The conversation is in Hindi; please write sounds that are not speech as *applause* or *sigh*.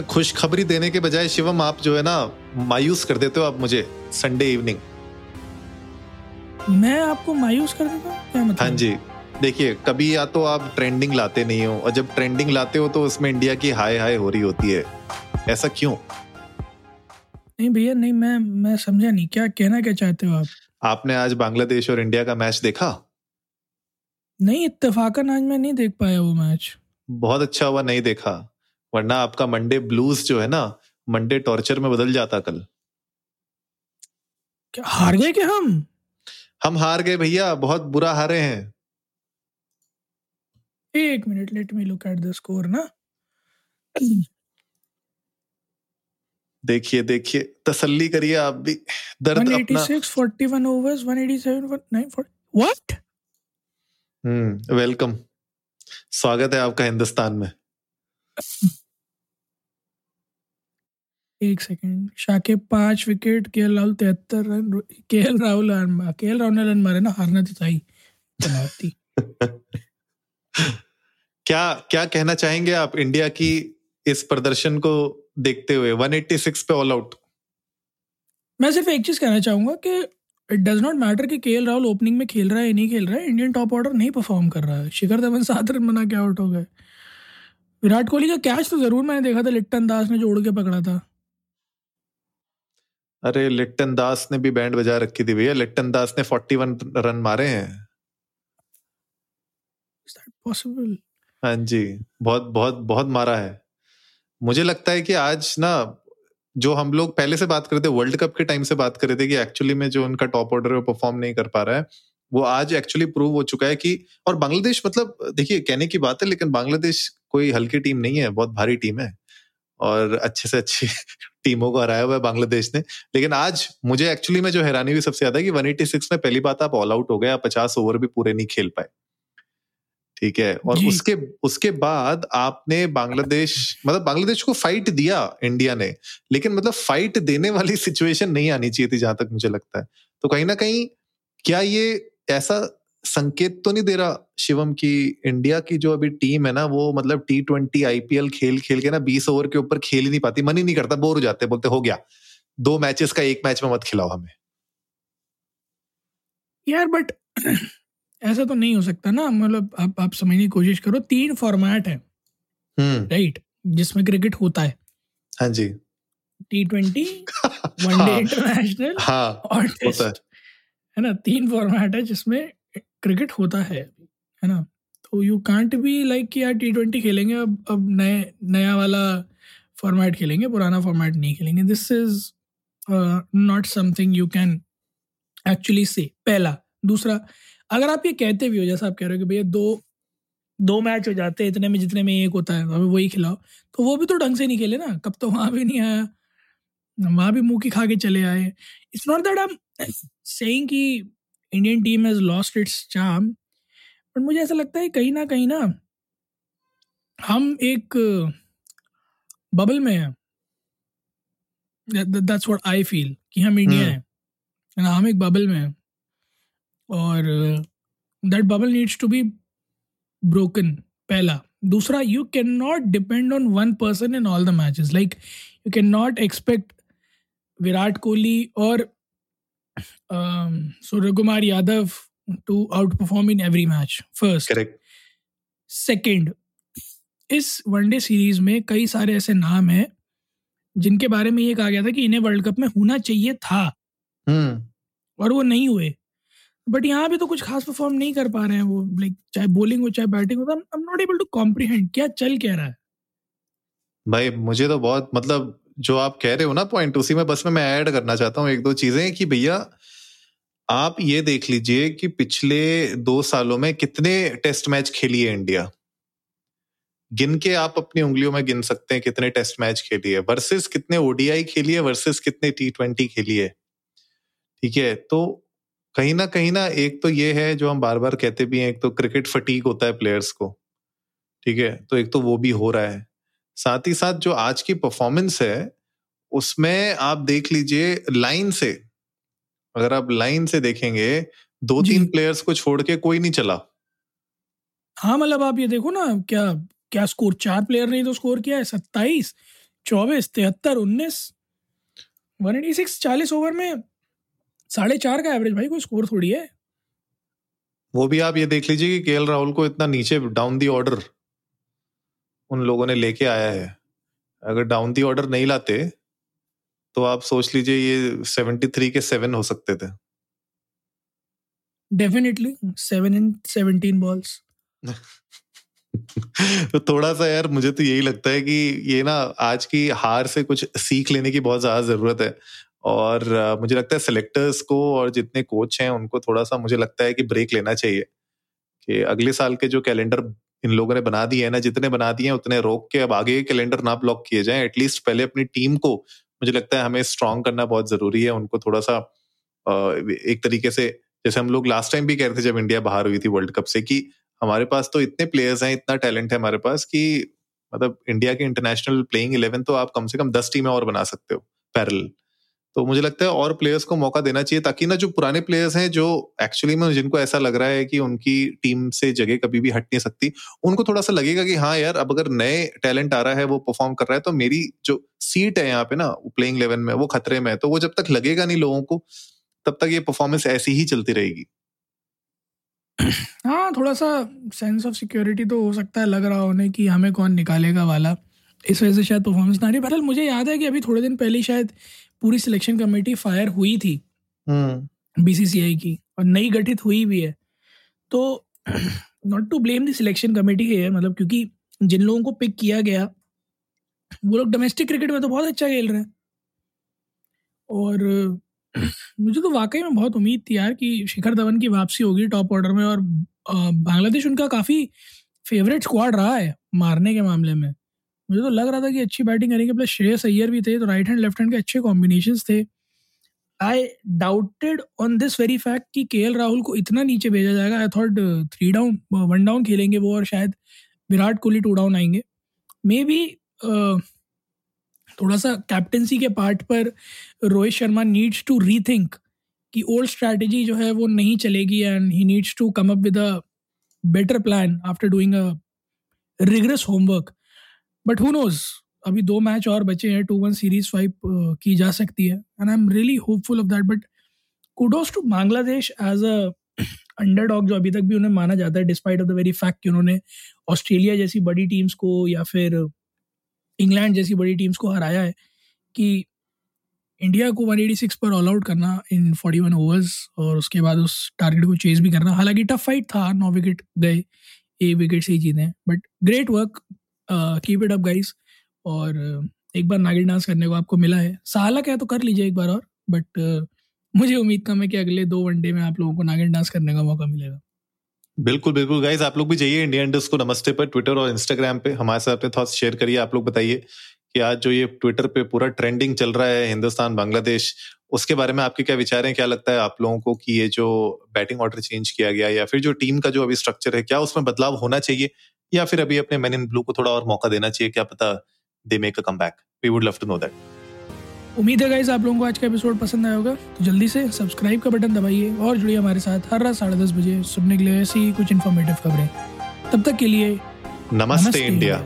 खुशखबरी देने के बजाय शिवम आप जो है ना मायूस कर देते हो आप मुझे संडे इवनिंग मैं आपको मायूस कर देता हूँ? क्या मतलब? हाँ जी। देखिए कभी या तो आप ट्रेंडिंग लाते नहीं हो और जब ट्रेंडिंग लाते हो तो उसमें इंडिया की हाय हाय हो रही होती है। ऐसा क्यों? नहीं भैया नहीं मैं मैं समझा नहीं। क्या कहना क्या चाहते हो आप? आपने आज बांग्लादेश और इंडिया का मैच देखा? नहीं इत्तेफाकन आज मैं नहीं देख पाया वो मैच बहुत अच्छा हुआ नहीं देखा। वरना आपका मंडे ब्लूज जो है ना मंडे टॉर्चर में बदल जाता कल। क्या हार गए क्या हम? हम हार गए भैया बहुत बुरा हारे हैं। एक minute let me look at the score ना। देखिए देखिए तसल्ली करिए आप भी। दर्द अपना 186 41 overs 187 9 व्हाट हम्म वेलकम स्वागत है आपका हिंदुस्तान में। एक सेकेंड। शाकिब पाँच विकेट के एल राहुल तिहत्तर रन के एल राहुल के एल राहुल ने रन मारे ना हारना तो चाहिए बनाती *laughs* क्या क्या कहना चाहेंगे आप इंडिया की इस प्रदर्शन को देखते हुए? 186 पे ऑल आउट मैं सिर्फ़ एक चीज़ कहना चाहूँगा कि इट डज नॉट मैटर कि के राहुल ओपनिंग में खेल रहा है नहीं खेल रहा है इंडियन टॉप ऑर्डर नहीं परफॉर्म कर रहा है। शिखर धवन सात रन बना के आउट हो गए? विराट कोहली का कैच तो ज़रूर मैंने देखा था लिट्टन दास ने जोड़ के पकड़ा था। अरे लिट्टन दास ने भी बैंड बजा रखी थी भैया। लिट्टन दास ने 41 रन मारे हैं। पॉसिबल हाँ जी बहुत बहुत बहुत मारा है। मुझे लगता है कि आज ना जो हम लोग पहले से बात करते वर्ल्ड कप के टाइम से बात कर रहे थे कि एक्चुअली में जो उनका टॉप ऑर्डर है परफॉर्म नहीं कर पा रहा है। वो आज एक्चुअली प्रूव हो चुका है कि और बांग्लादेश मतलब देखिए कहने की बात है लेकिन बांग्लादेश कोई हल्की टीम नहीं है बहुत भारी टीम है। और अच्छे से अच्छी टीमों को हराया हुआ है बांग्लादेश ने। लेकिन आज मुझे एक्चुअली में जो हैरानी हुई सबसे ज़्यादा कि 186 में पहली बात आप ऑल आउट हो गए आप पचास ओवर भी पूरे नहीं खेल पाए। ठीक है? और उसके उसके बाद आपने बांग्लादेश मतलब बांग्लादेश को फाइट दिया इंडिया ने लेकिन मतलब फाइट देने वाली सिचुएशन नहीं आनी चाहिए थी जहाँ तक मुझे लगता है। तो कहीं ना कहीं क्या ये ऐसा संकेत तो नहीं दे रहा शिवम की इंडिया की जो अभी टीम है ना वो मतलब टी ट्वेंटी आईपीएल खेल खेल के ना बीस ओवर के ऊपर खेल ही नहीं पाती। मन ही नहीं करता बोर हो जाते बोलते हो गया। दो मैचेस का एक मैच में मत खिलाओ हमें। यार बट ऐसा तो नहीं हो सकता ना। मतलब आप आप समझने की कोशिश करो तीन फॉर्मेट है। राइट जिसमें क्रिकेट होता है। हाँ जी। T twenty one day international हाँ, और टेस्ट है। ना? तीन फॉर्मेट है जिसमें क्रिकेट होता है है ना? तो यू कांट बी लाइक कि यार टी ट्वेंटी खेलेंगे, अब अब नए, नया वाला फॉर्मेट खेलेंगे, पुराना फॉर्मेट नहीं खेलेंगे। This is not something you can actually say पहला। दूसरा, अगर आप ये कहते भी हो, जैसा आप कह रहे हो कि भैया दो दो मैच हो जाते हैं, इतने में जितने में एक होता है हमें वही खिलाओ। तो वो भी तो ढंग से नहीं खेले ना। कब तो वहाँ भी नहीं आया। वहाँ भी मुँह की खा के चले आए। It's not that I saying कि Indian team has lost its charm but मुझे ऐसा लगता है कहीं ना कहीं ना हम एक बबल में हैं। दैट्स व्हाट आई फील कि हम इंडिया हैं। हम एक बबल में हैं। और that bubble needs to be broken पहला। दूसरा you can not depend on one person in all the matches like you can not expect Virat Kohli और Surya Kumar Yadav to outperform in every match first second इस वनडे सीरीज़ में कई सारे ऐसे नाम हैं जिनके बारे में ये कहा गया था कि इन्हें वर्ल्ड कप में होना चाहिए था। hmm. और वो नहीं हुए। बट यहाँ पे तो कुछ खास परफॉर्म नहीं कर पा रहे हैं वो लाइक चाहे बॉलिंग हो चाहे बैटिंग हो तो I am not able to comprehend क्या चल क्या रहा है। भाई मुझे तो बहुत मतलब जो आप कह रहे हो ना पॉइंट उसी में बस में मैं ऐड करना चाहता हूँ एक दो चीज़ें कि भैया, आप ये देख लीजिए कि पिछले दो सालों में कितने टेस्ट मैच खेली है इंडिया गिन के आप अपनी उंगलियों में गिन सकते हैं कितने टेस्ट मैच खेली है वर्सेस कितने ओडीआई खेली है वर्सेस कितने टी ट्वेंटी खेली है। ठीक है तो कहीं ना कहीं ना एक तो ये है जो हम बार बार कहते भी हैं, एक तो क्रिकेट फटीक होता है प्लेयर्स को। ठीक है तो एक तो वो भी हो रहा है। साथ ही साथ जो आज की परफॉर्मेंस है उसमें आप देख लीजिए लाइन से अगर आप लाइन से देखेंगे दो तीन प्लेयर्स को छोड़ के कोई नहीं चला। हाँ मतलब आप ये देखो ना क्या क्या स्कोर चार प्लेयर ने तो स्कोर किया है सत्ताईस चौबीस तिहत्तर उन्नीस वन एटी सिक्स चालीस ओवर में साढ़े चार का एवरेज भाई कोई स्कोर थोड़ी है। वो भी आप ये देख लीजिए कि के राहुल को इतना नीचे डाउन दी ऑर्डर उन लोगों ने लेके आया है। अगर डाउन दी ऑर्डर नहीं लाते तो आप सोच लीजिए ये सेवेंटी थ्री के सेवन हो सकते थे। Definitely seven in seventeen balls तो थोड़ा सा यार मुझे तो यही लगता है कि ये ना आज की हार से कुछ सीख लेने की बहुत ज़्यादा ज़रूरत है। और मुझे लगता है सिलेक्टर्स को और जितने कोच हैं उनको थोड़ा सा मुझे लगता है कि ब्रेक लेना चाहिए। कि अगले साल के जो कैलेंडर इन लोगों ने बना दिए है ना, जितने बना दिए उतने रोक के अब आगे कैलेंडर ना ब्लॉक किए जाए। एटलीस्ट पहले अपनी टीम को मुझे लगता है हमें स्ट्रांग करना बहुत ज़रूरी है। उनको थोड़ा सा एक तरीके से, जैसे हम लोग लास्ट टाइम भी कह रहे थे जब इंडिया बाहर हुई थी वर्ल्ड कप से कि हमारे पास तो इतने प्लेयर्स हैं, इतना टैलेंट है हमारे पास कि मतलब इंडिया के इंटरनेशनल प्लेइंग इलेवन तो आप कम से कम दस टीमें और बना सकते हो पैरल तो मुझे लगता है और प्लेयर्स को मौका देना चाहिए ताकि ना जो पुराने प्लेयर्स हैं, जो एक्चुअली में जिनको ऐसा लग रहा है कि उनकी टीम से जगह कभी भी हट नहीं सकती, उनको थोड़ा सा लगेगा कि हाँ यार, अब अगर नए टैलेंट आ रहा है, वो परफॉर्म कर रहा है तो मेरी जो सीट है यहाँ पे ना प्लेइंग इलेवन में, वो खतरे में है तो वो जब तक लगेगा नहीं लोगों को, तब तक ये परफॉर्मेंस ऐसी ही चलती रहेगी। हाँ थोड़ा सा सेंस ऑफ़ सिक्योरिटी तो हो सकता है लग रहा होने कि हमें कौन निकालेगा वाला। इस वजह से शायद परफॉर्मेंस ना रही। बहरहाल, मुझे याद है कि अभी थोड़े दिन पहले शायद पूरी सिलेक्शन कमेटी फायर हुई थी। बीसीसीआई हम्म। की और नई गठित हुई भी है। तो not to blame the selection committee है मतलब क्योंकि जिन लोगों को पिक किया गया वो लोग डोमेस्टिक क्रिकेट में तो बहुत अच्छा खेल रहे हैं। और *clears throat* मुझे तो वाकई में बहुत उम्मीद थी यार कि शिखर धवन की वापसी होगी टॉप ऑर्डर में और बांग्लादेश उनका काफ़ी फेवरेट स्क्वाड रहा है मारने के मामले में। मुझे तो लग रहा था कि अच्छी बैटिंग करेंगे प्लस श्रेयस अय्यर भी थे तो राइट हैंड लेफ़्ट हैंड के अच्छे कॉम्बिनेशन थे। I doubted on this very fact कि के राहुल को इतना नीचे भेजा जाएगा। I thought three down one down खेलेंगे वो और शायद विराट कोहली टू डाउन आएँगे। मे बी थोड़ा सा कैप्टनसी के पार्ट पर Rohit Sharma needs to rethink कि ओल्ड स्ट्रैटेजी जो है वो नहीं चलेगी and he needs to come up with a better plan after doing a rigorous homework but who knows अभी दो मैच और बचे हैं टू वन सीरीज़ स्वाइप की जा सकती है। And I am really hopeful of that but kudos to Bangladesh as a underdog जो अभी तक भी उन्हें माना जाता है despite of the very fact कि उन्होंने ऑस्ट्रेलिया जैसी बड़ी टीम्स को या फिर इंग्लैंड जैसी बड़ी टीम्स को हराया है कि इंडिया को 186 पर ऑल आउट करना इन 41 ओवर्स और उसके बाद उस टारगेट को चेज भी करना। हालाँकि टफ फाइट था, नौ विकेट गए, एक विकेट से ही जीते but great work keep it up guys और, एक बार नागिन डांस करने को आपको मिला है। सालक है तो कर लीजिए एक बार और बट मुझे उम्मीद कम है कि अगले दो वनडे में आप लोगों को नागिन डांस करने का मौका मिलेगा। बिल्कुल बिल्कुल गाइज़ आप लोग भी जाइए इंडिया इंडस्ट को नमस्ते पर ट्विटर और इंस्टाग्राम पे। हमारे साथ अपने थॉट्स शेयर करिए, आप लोग बताइए कि आज जो ये ट्विटर पे पूरा ट्रेंडिंग चल रहा है हिंदुस्तान, बांग्लादेश, उसके बारे में आपके क्या विचार हैं? क्या लगता है आप लोगों को कि ये जो बैटिंग ऑर्डर चेंज किया गया या फिर जो टीम का जो अभी स्ट्रक्चर है, क्या उसमें बदलाव होना चाहिए? या फिर अभी अपने मैन इन ब्लू को थोड़ा और मौका देना चाहिए क्या पता they make a come back we would love to know that उम्मीद है गाइज़ आप लोगों को आज का एपिसोड पसंद आया होगा। तो जल्दी से सब्सक्राइब का बटन दबाइए और जुड़िए हमारे साथ हर रात साढ़े दस बजे सुनने के लिए ऐसी कुछ इन्फॉर्मेटिव खबरें। तब तक के लिए नमस्ते, नमस्ते। इंडिया